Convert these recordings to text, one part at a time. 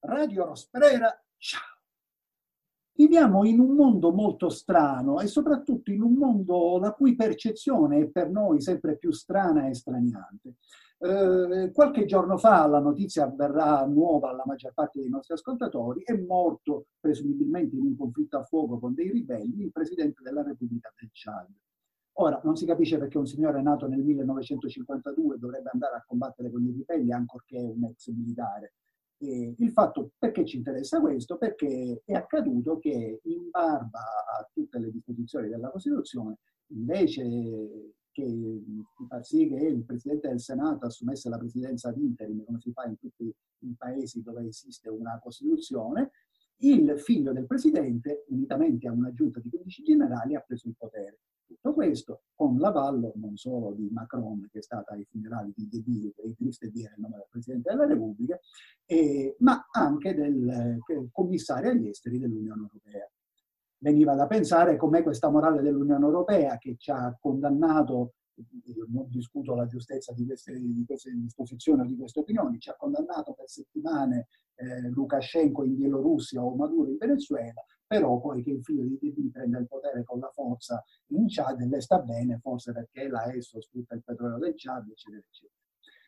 Radio Rosprera, ciao! Viviamo in un mondo molto strano e soprattutto in un mondo la cui percezione è per noi sempre più strana e straniante. Eh, qualche giorno fa, la notizia verrà nuova alla maggior parte dei nostri ascoltatori, è morto presumibilmente in un conflitto a fuoco con dei ribelli il presidente della Repubblica del Chad. Ora, non si capisce perché un signore nato nel 1952 dovrebbe andare a combattere con i ribelli ancorché un ex militare. E il fatto perché ci interessa questo? Perché è accaduto che in barba a tutte le disposizioni della Costituzione, invece che far sì che il Presidente del Senato assumesse la presidenza ad interim, come si fa in tutti i paesi dove esiste una Costituzione, il figlio del Presidente, unitamente a una giunta di 15 generali, ha preso il potere. Tutto questo con l'avallo non solo di Macron, che è stata ai funerali di De Ville, è triste dire il nome del Presidente della Repubblica, eh, ma anche del eh, commissario agli esteri dell'Unione Europea. Veniva da pensare com'è questa morale dell'Unione Europea che ci ha condannato non discuto la giustezza di queste, di queste disposizioni o di queste opinioni, ci ha condannato per settimane eh, Lukashenko in Bielorussia o Maduro in Venezuela, però poi che il figlio di Titi prende il potere con la forza in Chad e le sta bene, forse perché la ESO sfrutta il petrolio del Chad, eccetera, eccetera.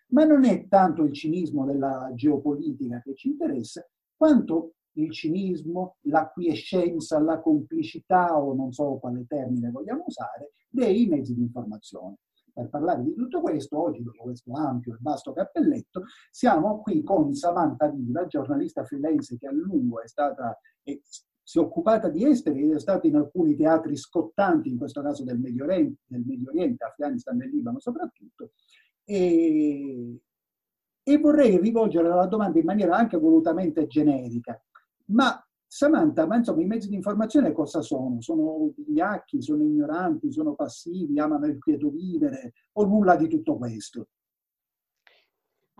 Ma non è tanto il cinismo della geopolitica che ci interessa, quanto il cinismo, l'acquiescenza, la complicità, o non so quale termine vogliamo usare, dei mezzi di informazione. Per parlare di tutto questo, oggi dopo questo ampio e vasto cappelletto, siamo qui con Samantha Viva, giornalista freelance che a lungo è stata si è occupata di esteri ed è stata in alcuni teatri scottanti, in questo caso del Medio Oriente, del Medio Oriente Afghanistan e Libano soprattutto, e, e vorrei rivolgere la domanda in maniera anche volutamente generica. Ma Samantha, ma insomma i mezzi di informazione cosa sono? Sono vigliacchi, sono ignoranti, sono passivi, amano il quieto vivere o nulla di tutto questo?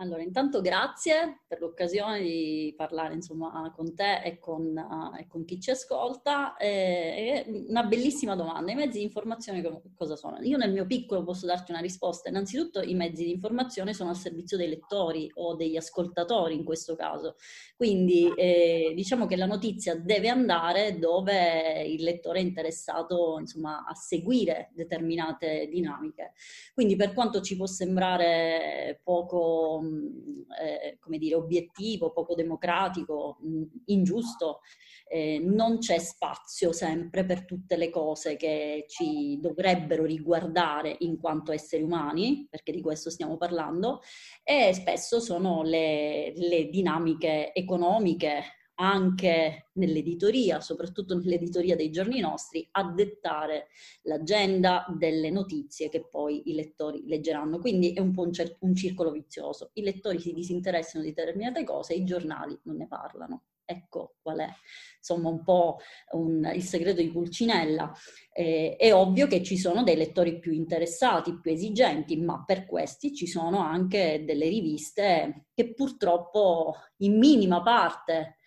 Allora, intanto grazie per l'occasione di parlare insomma, con te e con, uh, e con chi ci ascolta. Eh, è una bellissima domanda. I mezzi di informazione cosa sono? Io nel mio piccolo posso darti una risposta. Innanzitutto i mezzi di informazione sono al servizio dei lettori o degli ascoltatori in questo caso. Quindi eh, diciamo che la notizia deve andare dove il lettore è interessato insomma, a seguire determinate dinamiche. Quindi per quanto ci può sembrare poco eh, come dire, obiettivo, poco democratico, mh, ingiusto, eh, non c'è spazio sempre per tutte le cose che ci dovrebbero riguardare in quanto esseri umani, perché di questo stiamo parlando, e spesso sono le, le dinamiche economiche, anche nell'editoria, soprattutto nell'editoria dei giorni nostri, a dettare l'agenda delle notizie che poi i lettori leggeranno. Quindi è un po' un, cer- un circolo vizioso. I lettori si disinteressano di determinate cose i giornali non ne parlano. Ecco qual è insomma un po' un, il segreto di Pulcinella. Eh, è ovvio che ci sono dei lettori più interessati, più esigenti, ma per questi ci sono anche delle riviste che purtroppo in minima parte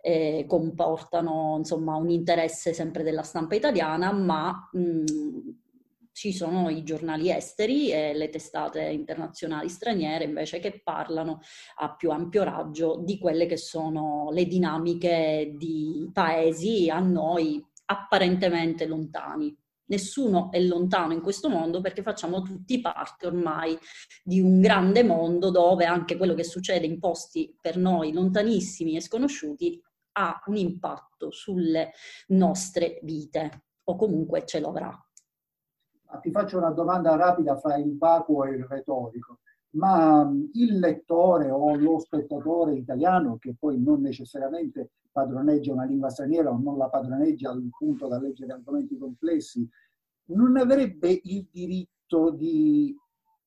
eh, comportano insomma un interesse sempre della stampa italiana, ma mh, ci sono i giornali esteri e le testate internazionali straniere invece che parlano a più ampio raggio di quelle che sono le dinamiche di paesi a noi apparentemente lontani. Nessuno è lontano in questo mondo perché facciamo tutti parte ormai di un grande mondo dove anche quello che succede in posti per noi lontanissimi e sconosciuti ha un impatto sulle nostre vite o comunque ce lo avrà. Ti faccio una domanda rapida fra il vacuo e il retorico, ma il lettore o lo spettatore italiano che poi non necessariamente padroneggia una lingua straniera o non la padroneggia al punto da leggere argomenti complessi, non avrebbe il diritto di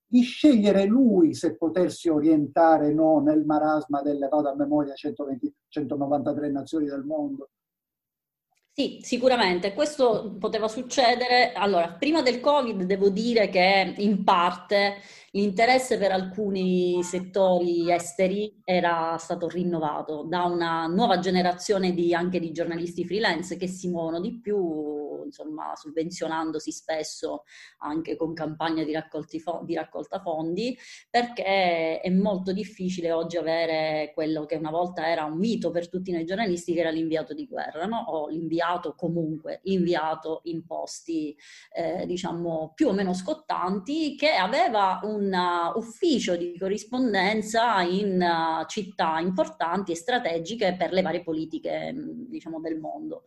di scegliere lui se potersi orientare no, nel marasma delle, vado a memoria, 120, 193 nazioni del mondo. Sì, sicuramente, questo poteva succedere. Allora, prima del Covid devo dire che in parte l'interesse per alcuni settori esteri era stato rinnovato da una nuova generazione di, anche di giornalisti freelance che si muovono di più insomma sovvenzionandosi spesso anche con campagne di, fo- di raccolta fondi, perché è molto difficile oggi avere quello che una volta era un mito per tutti noi giornalisti, che era l'inviato di guerra, no? o l'inviato comunque, inviato in posti eh, diciamo più o meno scottanti, che aveva un uh, ufficio di corrispondenza in uh, città importanti e strategiche per le varie politiche diciamo, del mondo.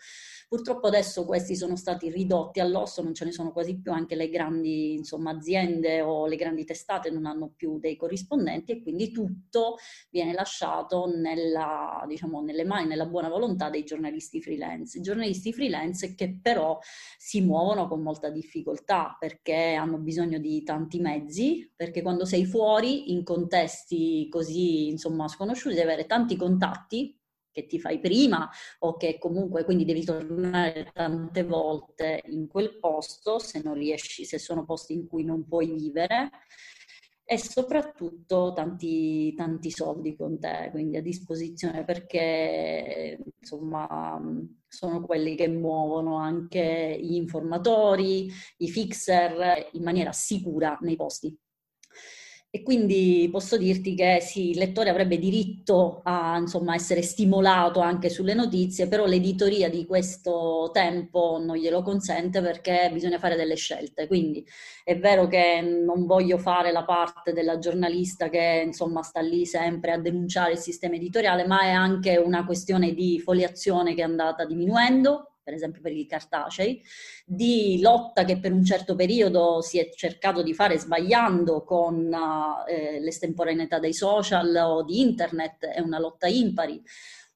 Purtroppo adesso questi sono stati ridotti all'osso, non ce ne sono quasi più, anche le grandi insomma, aziende o le grandi testate non hanno più dei corrispondenti e quindi tutto viene lasciato nella, diciamo, nelle mani, nella buona volontà dei giornalisti freelance. Giornalisti freelance che però si muovono con molta difficoltà perché hanno bisogno di tanti mezzi, perché quando sei fuori in contesti così insomma sconosciuti devi avere tanti contatti che ti fai prima o che comunque quindi devi tornare tante volte in quel posto se non riesci, se sono posti in cui non puoi vivere e soprattutto tanti, tanti soldi con te, quindi a disposizione perché insomma sono quelli che muovono anche gli informatori, i fixer in maniera sicura nei posti. E quindi posso dirti che sì, il lettore avrebbe diritto a insomma, essere stimolato anche sulle notizie, però l'editoria di questo tempo non glielo consente perché bisogna fare delle scelte. Quindi è vero che non voglio fare la parte della giornalista che insomma sta lì sempre a denunciare il sistema editoriale, ma è anche una questione di foliazione che è andata diminuendo per esempio per i cartacei, di lotta che per un certo periodo si è cercato di fare sbagliando con eh, l'estemporaneità dei social o di internet, è una lotta impari.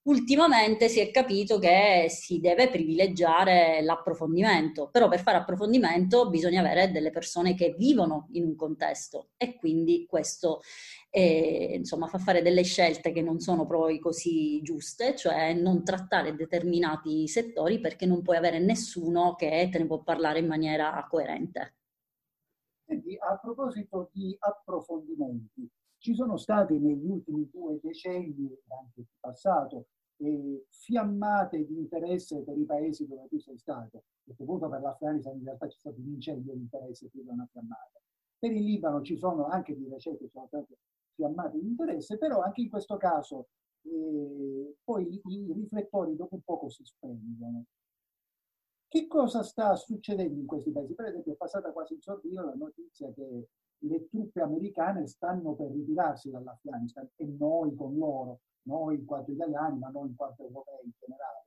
Ultimamente si è capito che si deve privilegiare l'approfondimento, però per fare approfondimento bisogna avere delle persone che vivono in un contesto e quindi questo e insomma fa fare delle scelte che non sono poi così giuste, cioè non trattare determinati settori perché non puoi avere nessuno che te ne può parlare in maniera coerente. Senti, a proposito di approfondimenti, ci sono stati negli ultimi due decenni, anche passato, eh, fiammate di interesse per i paesi dove tu sei stato. A questo punto per l'Afghanistan in realtà c'è stato un incendio di interesse più di una fiammata. Per il Libano ci sono anche di recente, sono state fiammate di interesse, però anche in questo caso eh, poi i riflettori dopo un poco si spengono. Che cosa sta succedendo in questi paesi? Per esempio è passata quasi in sordino la notizia che le truppe americane stanno per ritirarsi dall'Afghanistan e noi con loro, noi in quanto italiani, ma noi in quanto europei in generale.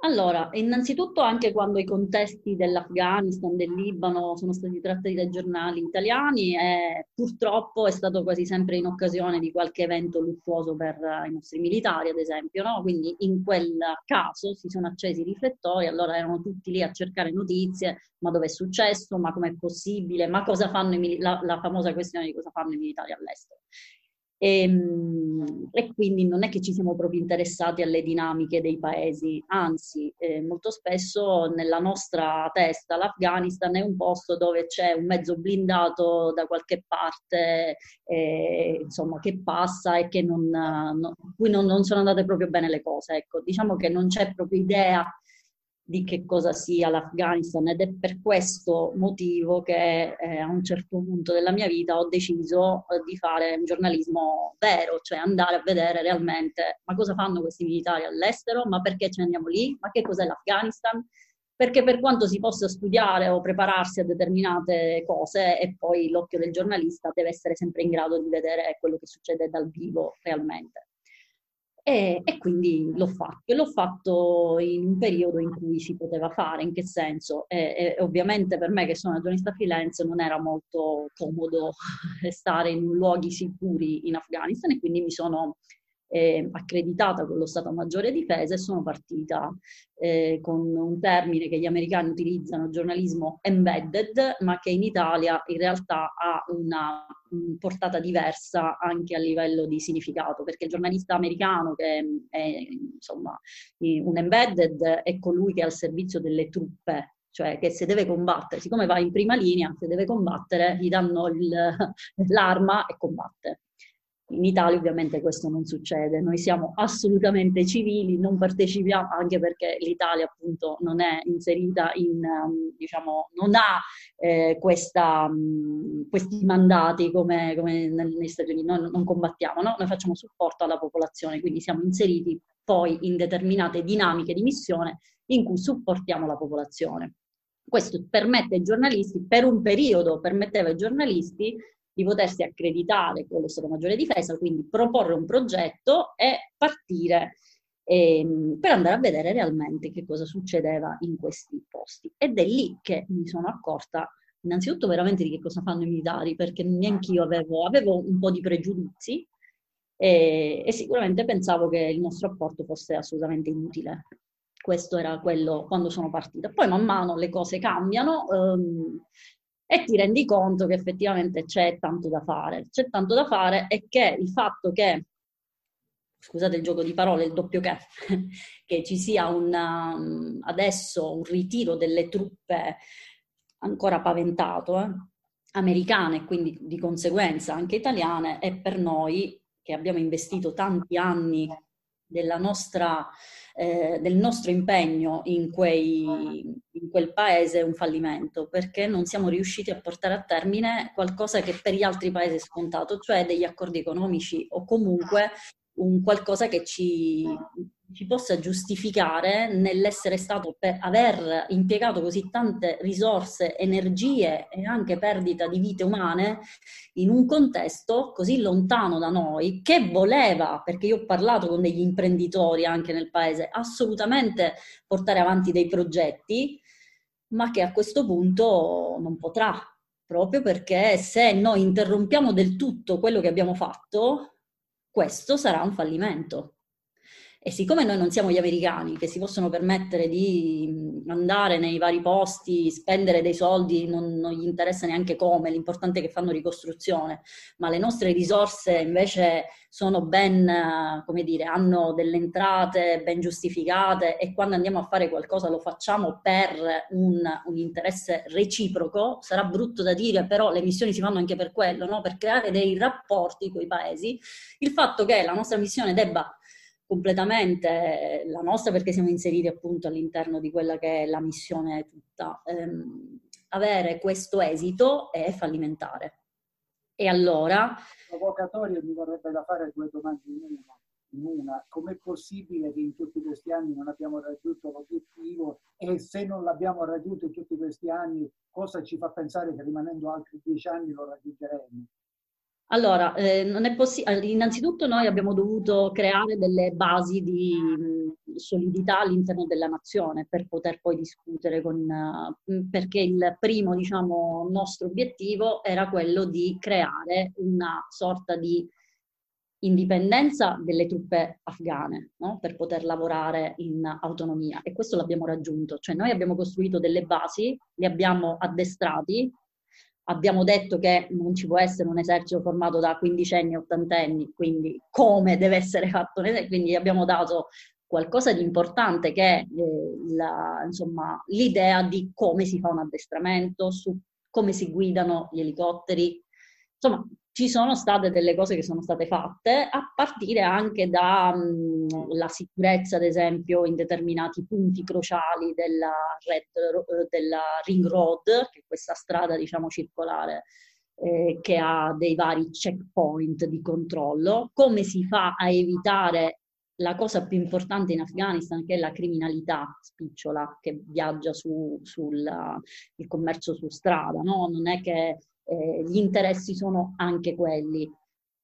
Allora, innanzitutto anche quando i contesti dell'Afghanistan, del Libano sono stati trattati dai giornali italiani, eh, purtroppo è stato quasi sempre in occasione di qualche evento luttuoso per uh, i nostri militari, ad esempio, no? Quindi in quel caso si sono accesi i riflettori, allora erano tutti lì a cercare notizie, ma dove è successo, ma com'è possibile, ma cosa fanno i la, la famosa questione di cosa fanno i militari all'estero. E, ehm, e, quindi non è che ci siamo proprio interessati alle dinamiche dei paesi, anzi eh, molto spesso nella nostra testa l'Afghanistan è un posto dove c'è un mezzo blindato da qualche parte eh, insomma, che passa e che non, non, cui non, non sono andate proprio bene le cose. Ecco, diciamo che non c'è proprio idea di che cosa sia l'Afghanistan ed è per questo motivo che eh, a un certo punto della mia vita ho deciso eh, di fare un giornalismo vero, cioè andare a vedere realmente ma cosa fanno questi militari all'estero, ma perché ce ne andiamo lì, ma che cos'è l'Afghanistan, perché per quanto si possa studiare o prepararsi a determinate cose e poi l'occhio del giornalista deve essere sempre in grado di vedere quello che succede dal vivo realmente. E, e, quindi l'ho fatto. E l'ho fatto in un periodo in cui si poteva fare, in che senso? E, e ovviamente per me che sono una giornalista freelance non era molto comodo stare in luoghi sicuri in Afghanistan e quindi mi sono eh, accreditata con lo Stato Maggiore Difesa e sono partita eh, con un termine che gli americani utilizzano, giornalismo embedded, ma che in Italia in realtà ha una portata diversa anche a livello di significato, perché il giornalista americano che è insomma un embedded è colui che è al servizio delle truppe cioè che se deve combattere, siccome va in prima linea, se deve combattere, gli danno il, l'arma e combatte In Italia ovviamente questo non succede, noi siamo assolutamente civili, non partecipiamo anche perché l'Italia appunto non è inserita in, um, diciamo, non ha eh, questa, um, questi mandati come, come negli Stati Uniti, noi non combattiamo, no? noi facciamo supporto alla popolazione, quindi siamo inseriti poi in determinate dinamiche di missione in cui supportiamo la popolazione. Questo permette ai giornalisti, per un periodo permetteva ai giornalisti di potersi accreditare con lo Stato Maggiore Difesa, quindi proporre un progetto e partire ehm, per andare a vedere realmente che cosa succedeva in questi posti. Ed è lì che mi sono accorta innanzitutto veramente di che cosa fanno i militari, perché neanche io avevo, avevo un po' di pregiudizi e, e, sicuramente pensavo che il nostro apporto fosse assolutamente inutile. Questo era quello quando sono partita. Poi man mano le cose cambiano um, e ti rendi conto che effettivamente c'è tanto da fare. C'è tanto da fare e che il fatto che, scusate il gioco di parole, il doppio che, che ci sia una, um, adesso un ritiro delle truppe ancora paventato, eh, americane e quindi di conseguenza anche italiane, è per noi che abbiamo investito tanti anni nostra, eh, del nostro impegno in, quei, in, quel paese un fallimento, perché non siamo riusciti a portare a termine qualcosa che per gli altri paesi è scontato, cioè degli accordi economici o comunque un qualcosa che ci, ci possa giustificare nell'essere stato per aver impiegato così tante risorse, energie e anche perdita di vite umane in un contesto così lontano da noi che voleva, perché io ho parlato con degli imprenditori anche nel paese, assolutamente portare avanti dei progetti, ma che a questo punto non potrà, proprio perché se noi interrompiamo del tutto quello che abbiamo fatto, questo sarà un fallimento. E siccome noi non siamo gli americani che si possono permettere di andare nei vari posti, spendere dei soldi, non, non, gli interessa neanche come, l'importante è che fanno ricostruzione, ma le nostre risorse invece sono ben, come dire, hanno delle entrate ben giustificate e quando andiamo a fare qualcosa lo facciamo per un, un interesse reciproco, sarà brutto da dire, però le missioni si fanno anche per quello, no? per creare dei rapporti con i paesi. Il fatto che la nostra missione debba completamente la nostra perché siamo inseriti appunto all'interno di quella che è la missione tutta. Ehm, avere questo esito è fallimentare. E allora... Provocatorio mi vorrebbe da fare due domande. In una. Com'è possibile che in tutti questi anni non abbiamo raggiunto l'obiettivo e se non l'abbiamo raggiunto in tutti questi anni, cosa ci fa pensare che rimanendo altri dieci anni lo raggiungeremo? Allora, eh, non è possibile. Innanzitutto noi abbiamo dovuto creare delle basi di solidità all'interno della nazione per poter poi discutere con... Uh, perché il primo, diciamo, nostro obiettivo era quello di creare una sorta di indipendenza delle truppe afghane no? per poter lavorare in autonomia e questo l'abbiamo raggiunto, cioè noi abbiamo costruito delle basi, li abbiamo addestrati abbiamo detto che non ci può essere un esercito formato da quindicenni e ottantenni, quindi come deve essere fatto un esercito, quindi abbiamo dato qualcosa di importante che è eh, la, insomma, l'idea di come si fa un addestramento, su come si guidano gli elicotteri. Insomma, ci sono state delle cose che sono state fatte, a partire anche dalla sicurezza, ad esempio, in determinati punti cruciali della, red, della Ring Road, che è questa strada, diciamo, circolare eh, che ha dei vari checkpoint di controllo. Come si fa a evitare la cosa più importante in Afghanistan, che è la criminalità spicciola che viaggia sul su commercio su strada, no? Non è che eh, gli interessi sono anche quelli.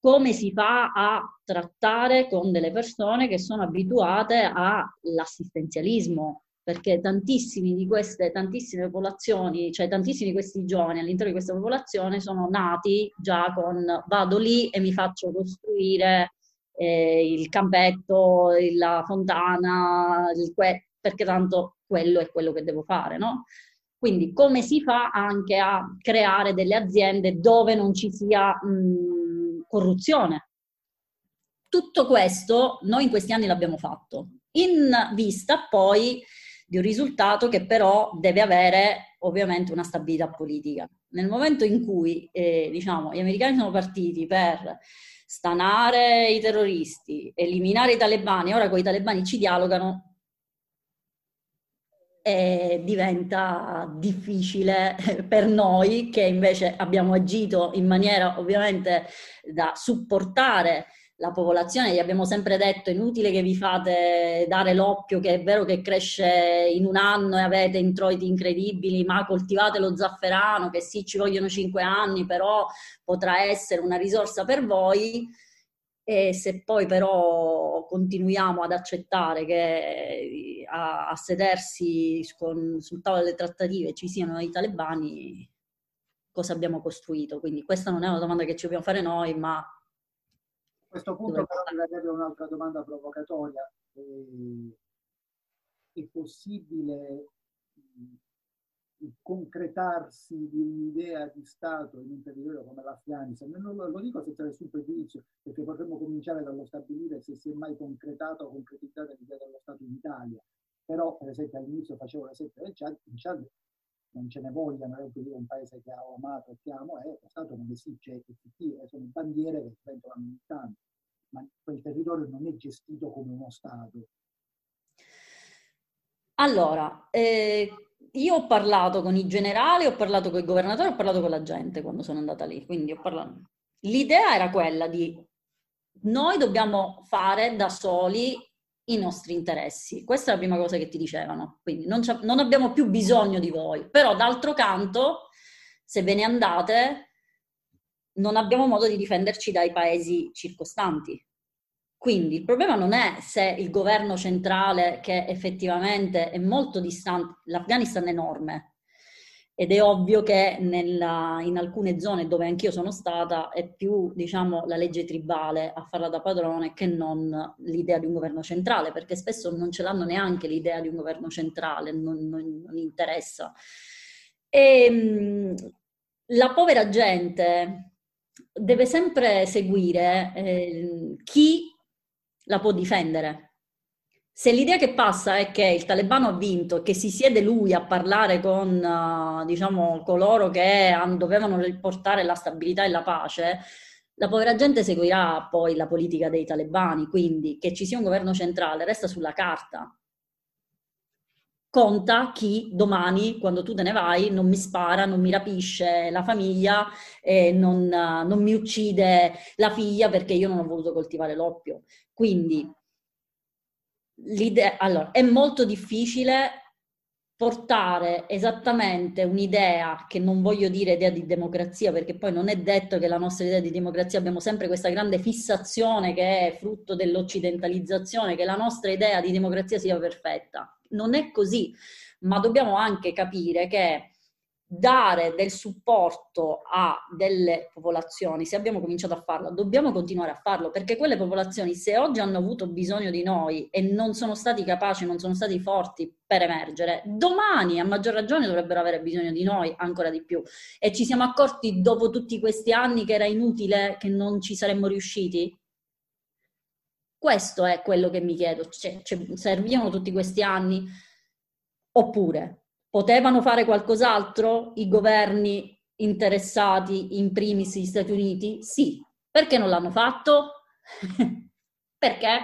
Come si fa a trattare con delle persone che sono abituate all'assistenzialismo? Perché tantissimi di queste, tantissime popolazioni, cioè tantissimi di questi giovani all'interno di questa popolazione sono nati già con vado lì e mi faccio costruire eh, il campetto, la fontana, il que- perché tanto quello è quello che devo fare, no? Quindi come si fa anche a creare delle aziende dove non ci sia mh, corruzione? Tutto questo noi in questi anni l'abbiamo fatto, in vista poi di un risultato che però deve avere ovviamente una stabilità politica. Nel momento in cui eh, diciamo, gli americani sono partiti per stanare i terroristi, eliminare i talebani, ora con i talebani ci dialogano, e diventa difficile per noi che invece abbiamo agito in maniera ovviamente da supportare la popolazione, gli abbiamo sempre detto è inutile che vi fate dare l'occhio che è vero che cresce in un anno e avete introiti incredibili, ma coltivate lo zafferano, che sì ci vogliono cinque anni, però potrà essere una risorsa per voi. E se poi però continuiamo ad accettare che a, a sedersi con, sul tavolo delle trattative ci siano i talebani, cosa abbiamo costruito? Quindi questa non è una domanda che ci dobbiamo fare noi, ma questo punto però mi verrebbe un'altra domanda provocatoria. Eh, è possibile il concretarsi di un'idea di Stato in un territorio come l'Afghanistan? Non lo, lo, dico senza nessun pregiudizio, perché potremmo cominciare dallo stabilire se si è mai concretato o concretizzata l'idea dello Stato in Italia. Però, per esempio, all'inizio facevo l'esempio del Chad, in Chad non ce ne vogliano, è un paese che ha amato e che amo, è lo Stato non esiste, è sono bandiere che diventano militanti, ma quel territorio non è gestito come uno Stato. Allora, eh, io ho parlato con i generali, ho parlato con il governatore, ho parlato con la gente quando sono andata lì, quindi ho parlato. L'idea era quella di noi dobbiamo fare da soli i nostri interessi. Questa è la prima cosa che ti dicevano. Quindi non, non abbiamo più bisogno di voi. Però d'altro canto, se ve ne andate, non abbiamo modo di difenderci dai paesi circostanti. Quindi il problema non è se il governo centrale, che effettivamente è molto distante, l'Afghanistan è enorme, ed è ovvio che nella, in alcune zone dove anch'io sono stata è più diciamo, la legge tribale a farla da padrone che non l'idea di un governo centrale, perché spesso non ce l'hanno neanche l'idea di un governo centrale, non, non, non interessa. E, ehm, la povera gente deve sempre seguire eh, chi la può difendere se l'idea che passa è che il talebano ha vinto e che si siede lui a parlare con uh, diciamo, coloro che dovevano riportare la stabilità e la pace, la povera gente seguirà poi la politica dei talebani, quindi che ci sia un governo centrale resta sulla carta. Conta chi domani, quando tu te ne vai, non mi spara, non mi rapisce la famiglia, e non, non mi uccide la figlia perché io non ho voluto coltivare l'oppio. Quindi l'idea, allora, è molto difficile portare esattamente un'idea, che non voglio dire idea di democrazia, perché poi non è detto che la nostra idea di democrazia abbiamo sempre questa grande fissazione che è frutto dell'occidentalizzazione, che la nostra idea di democrazia sia perfetta. Non è così, ma dobbiamo anche capire che dare del supporto a delle popolazioni, se abbiamo cominciato a farlo, dobbiamo continuare a farlo, perché quelle popolazioni, se oggi hanno avuto bisogno di noi e non sono stati capaci, non sono stati forti per emergere, domani a maggior ragione dovrebbero avere bisogno di noi ancora di più. E ci siamo accorti dopo tutti questi anni che era inutile, che non ci saremmo riusciti? Questo è quello che mi chiedo, cioè, cioè, servivano tutti questi anni? Oppure Potevano fare qualcos'altro i governi interessati, in primis gli Stati Uniti? Sì. Perché non l'hanno fatto? Perché?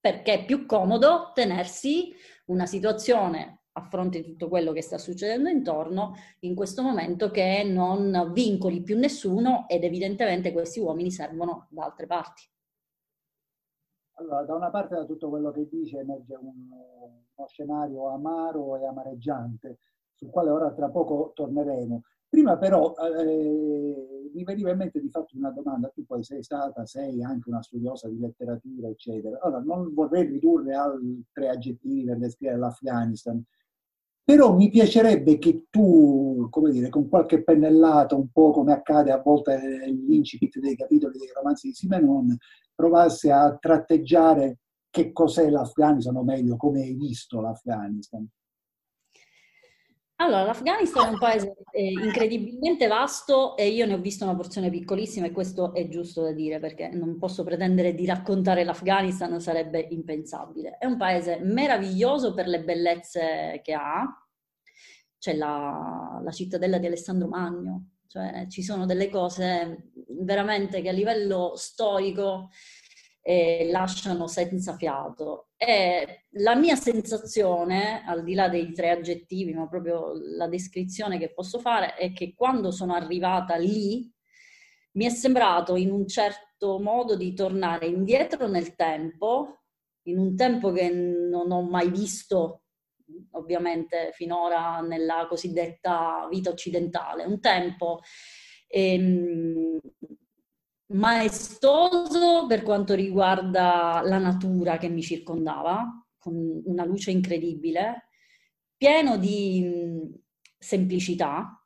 Perché è più comodo tenersi una situazione a fronte di tutto quello che sta succedendo intorno in questo momento che non vincoli più nessuno ed evidentemente questi uomini servono da altre parti. Allora, da una parte da tutto quello che dice emerge un, uno scenario amaro e amareggiante, sul quale ora tra poco torneremo. Prima però eh, mi veniva in mente di fatto una domanda, tu poi sei stata, sei anche una studiosa di letteratura, eccetera. Allora, non vorrei ridurre altri aggettivi per descrivere l'Afghanistan, però mi piacerebbe che tu, come dire, con qualche pennellata, un po' come accade a volte negli incipit dei capitoli dei romanzi di Simenon, provassi a tratteggiare che cos'è l'Afghanistan, o meglio, come hai visto l'Afghanistan. Allora, l'Afghanistan è un paese eh, incredibilmente vasto e io ne ho visto una porzione piccolissima e questo è giusto da dire perché non posso pretendere di raccontare l'Afghanistan, sarebbe impensabile. È un paese meraviglioso per le bellezze che ha, c'è la, la cittadella di Alessandro Magno, cioè ci sono delle cose veramente che a livello storico eh, lasciano senza fiato. E la mia sensazione, al di là dei tre aggettivi, ma proprio la descrizione che posso fare, è che quando sono arrivata lì mi è sembrato in un certo modo di tornare indietro nel tempo, in un tempo che non ho mai visto ovviamente finora nella cosiddetta vita occidentale, un tempo ehm, maestoso per quanto riguarda la natura che mi circondava, con una luce incredibile, pieno di semplicità,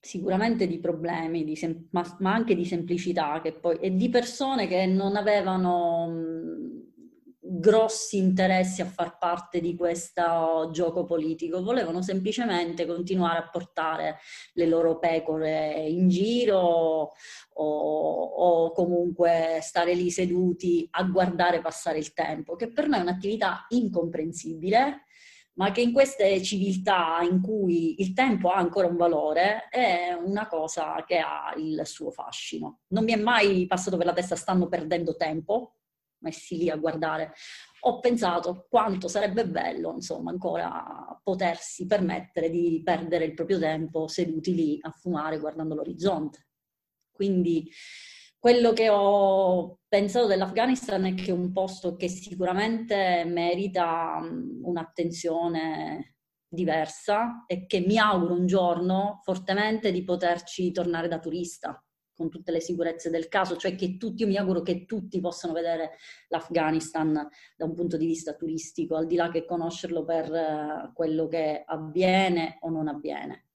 sicuramente di problemi, di sem- ma, ma, anche di semplicità, poi, e di persone che non avevano grossi interessi a far parte di questo gioco politico, volevano semplicemente continuare a portare le loro pecore in giro o, o, comunque stare lì seduti a guardare passare il tempo, che per me è un'attività incomprensibile, ma che in queste civiltà in cui il tempo ha ancora un valore è una cosa che ha il suo fascino. Non mi è mai passato per la testa stanno perdendo tempo, messi lì a guardare, ho pensato quanto sarebbe bello, insomma, ancora potersi permettere di perdere il proprio tempo seduti lì a fumare guardando l'orizzonte. Quindi quello che ho pensato dell'Afghanistan è che è un posto che sicuramente merita un'attenzione diversa e che mi auguro un giorno fortemente di poterci tornare da turista con tutte le sicurezze del caso, cioè che tutti, io mi auguro che tutti possano vedere l'Afghanistan da un punto di vista turistico, al di là che conoscerlo per uh, quello che avviene o non avviene.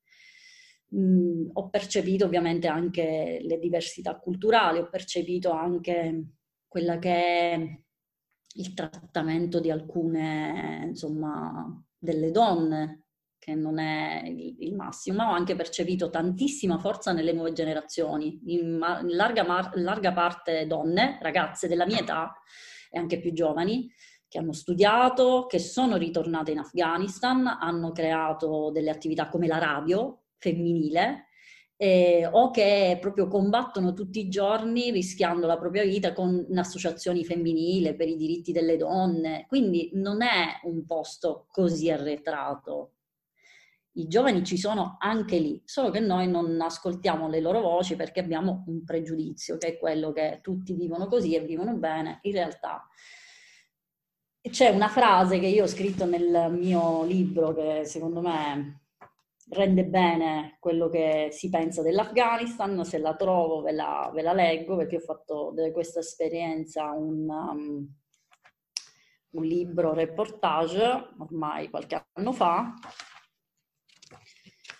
Mm, ho percepito ovviamente anche le diversità culturali, ho percepito anche quella che è il trattamento di alcune, insomma, delle donne che non è il, massimo, ma ho anche percepito tantissima forza nelle nuove generazioni, in, in larga, mar, larga parte donne, ragazze della mia età e anche più giovani, che hanno studiato, che sono ritornate in Afghanistan, hanno creato delle attività come la radio femminile eh, o che proprio combattono tutti i giorni rischiando la propria vita con associazioni femminili per i diritti delle donne. Quindi non è un posto così arretrato i giovani ci sono anche lì, solo che noi non ascoltiamo le loro voci perché abbiamo un pregiudizio, che è quello che tutti vivono così e vivono bene. In realtà c'è una frase che io ho scritto nel mio libro che secondo me rende bene quello che si pensa dell'Afghanistan, se la trovo ve la, ve la leggo perché ho fatto di questa esperienza un, um, un libro reportage ormai qualche anno fa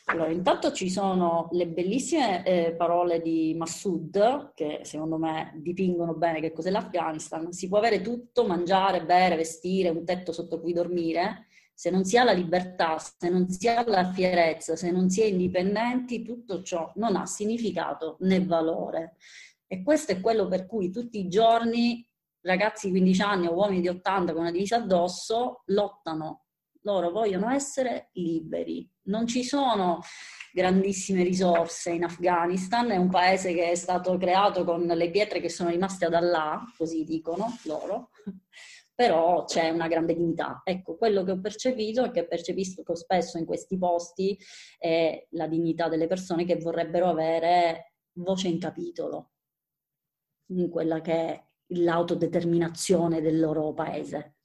allora, intanto ci sono le bellissime eh, parole di Massoud, che secondo me dipingono bene che cos'è l'Afghanistan. Si può avere tutto, mangiare, bere, vestire, un tetto sotto cui dormire, se non si ha la libertà, se non si ha la fierezza, se non si è indipendenti, tutto ciò non ha significato né valore. E questo è quello per cui tutti i giorni ragazzi di 15 anni o uomini di 80 con una divisa addosso lottano. Loro vogliono essere liberi, non ci sono grandissime risorse in Afghanistan, è un paese che è stato creato con le pietre che sono rimaste ad Allah, così dicono loro, però c'è una grande dignità. Ecco, quello che ho percepito e che percepisco spesso in questi posti è la dignità delle persone che vorrebbero avere voce in capitolo in quella che è l'autodeterminazione del loro paese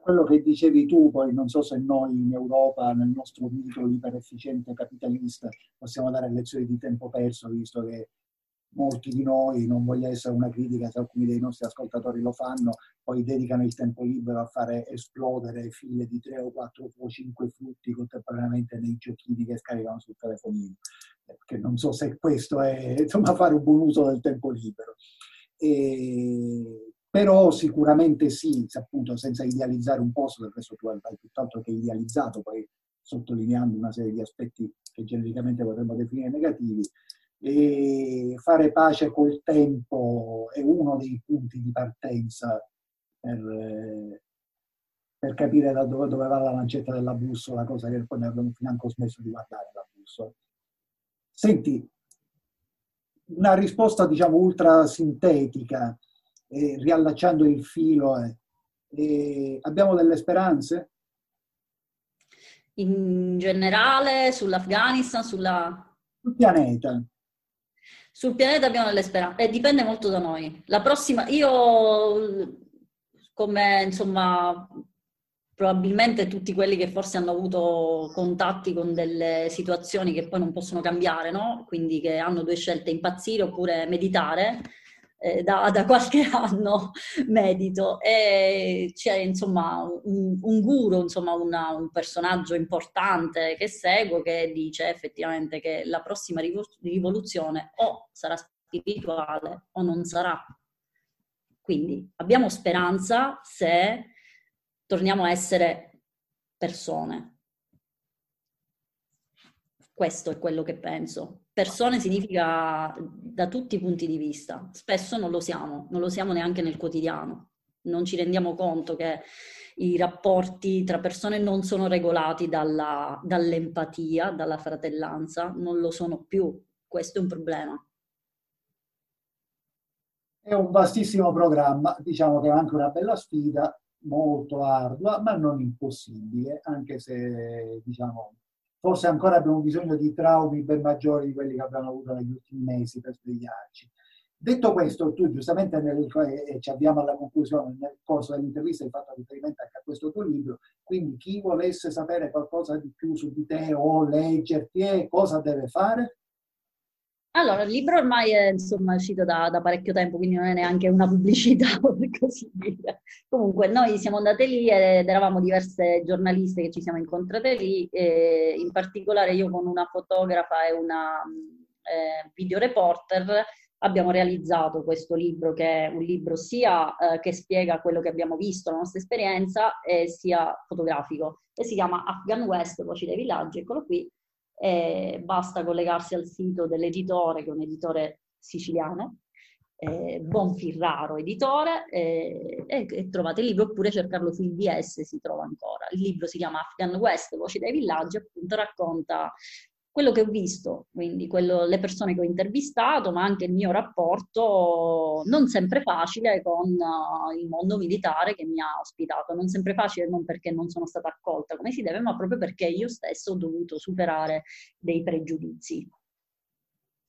quello che dicevi tu, poi non so se noi in Europa, nel nostro mito iperefficiente capitalista, possiamo dare lezioni di tempo perso, visto che molti di noi, non voglio essere una critica se alcuni dei nostri ascoltatori lo fanno, poi dedicano il tempo libero a fare esplodere file di tre o quattro o cinque frutti contemporaneamente nei giochini che scaricano sul telefonino. Perché non so se questo è insomma fare un buon uso del tempo libero. E però sicuramente sì, appunto senza idealizzare un posto, per questo tu hai tutt'altro che idealizzato, poi sottolineando una serie di aspetti che genericamente potremmo definire negativi, e fare pace col tempo è uno dei punti di partenza per, per capire da dove, dove, va la lancetta della bussola, cosa che poi ne abbiamo financo smesso di guardare la bussola. Senti, una risposta diciamo ultra sintetica, eh, riallacciando il filo, eh, eh, abbiamo delle speranze? In generale, sull'Afghanistan, sulla... Sul pianeta. Sul pianeta abbiamo delle speranze, e dipende molto da noi. La prossima, io come insomma probabilmente tutti quelli che forse hanno avuto contatti con delle situazioni che poi non possono cambiare, no? Quindi che hanno due scelte, impazzire oppure meditare, eh, da, da, qualche anno medito e c'è insomma un, un guru, insomma una, un personaggio importante che seguo che dice effettivamente che la prossima rivoluzione o sarà spirituale o non sarà. Quindi abbiamo speranza se torniamo a essere persone. Questo è quello che penso. Persone significa da tutti i punti di vista. Spesso non lo siamo, non lo siamo neanche nel quotidiano. Non ci rendiamo conto che i rapporti tra persone non sono regolati dalla, dall'empatia, dalla fratellanza, non lo sono più. Questo è un problema. È un vastissimo programma, diciamo che è anche una bella sfida, molto ardua, ma non impossibile, anche se diciamo, forse ancora abbiamo bisogno di traumi ben maggiori di quelli che abbiamo avuto negli ultimi mesi per svegliarci. Detto questo, tu giustamente nel, e ci avviamo alla conclusione, nel corso dell'intervista hai fatto riferimento anche a questo tuo libro, quindi chi volesse sapere qualcosa di più su di te o leggerti, cosa deve fare? Allora, il libro ormai è insomma, uscito da, da, parecchio tempo, quindi non è neanche una pubblicità, per così dire. Comunque, noi siamo andate lì ed eravamo diverse giornaliste che ci siamo incontrate lì, in particolare io con una fotografa e una eh, videoreporter abbiamo realizzato questo libro, che è un libro sia eh, che spiega quello che abbiamo visto, la nostra esperienza, sia fotografico. E si chiama Afghan West, Voci dei Villaggi, eccolo qui eh, basta collegarsi al sito dell'editore, che è un editore siciliano, eh, Bonfirraro editore, eh, e, e, trovate il libro, oppure cercarlo su IBS si trova ancora. Il libro si chiama Afghan West, Voci dai villaggi, appunto racconta quello che ho visto, quindi quello, le persone che ho intervistato, ma anche il mio rapporto non sempre facile con uh, il mondo militare che mi ha ospitato. Non sempre facile non perché non sono stata accolta come si deve, ma proprio perché io stesso ho dovuto superare dei pregiudizi.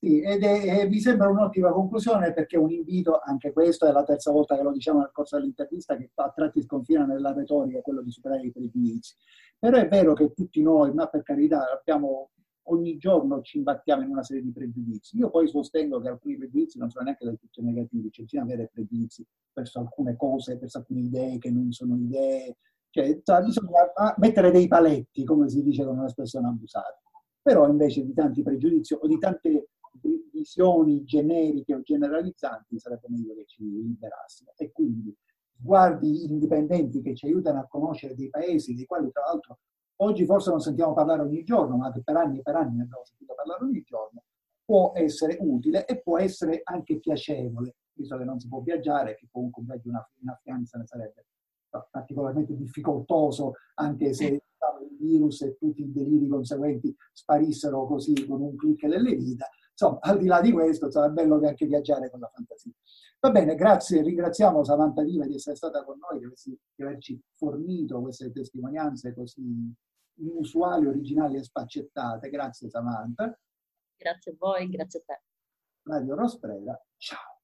Sì, ed è, è, mi sembra un'ottima conclusione perché un invito, anche questo è la terza volta che lo diciamo nel corso dell'intervista, che a tratti sconfina nella retorica, quello di superare i pregiudizi. Però è vero che tutti noi, ma per carità, abbiamo ogni giorno ci imbattiamo in una serie di pregiudizi. Io poi sostengo che alcuni pregiudizi non sono neanche del tutto negativi, cioè bisogna avere pregiudizi verso alcune cose, verso alcune idee che non sono idee, cioè bisogna mettere dei paletti, come si dice con un'espressione abusata. Però invece di tanti pregiudizi o di tante visioni generiche o generalizzanti sarebbe meglio che ci liberassimo. E quindi sguardi indipendenti che ci aiutano a conoscere dei paesi dei quali tra l'altro Oggi forse non sentiamo parlare ogni giorno, ma per anni e per anni ne abbiamo sentito parlare ogni giorno. Può essere utile e può essere anche piacevole, visto che non si può viaggiare, che comunque un viaggio in Afghanistan sarebbe particolarmente difficoltoso, anche se il virus e tutti i deliri conseguenti sparissero così con un clic delle dita. Insomma, al di là di questo, è bello anche viaggiare con la fantasia. Va bene, grazie, ringraziamo Samantha Viva di essere stata con noi, di averci fornito queste testimonianze così inusuali, originali e spaccettate. Grazie Samantha. Grazie a voi, grazie a te. Radio Rosprera, ciao.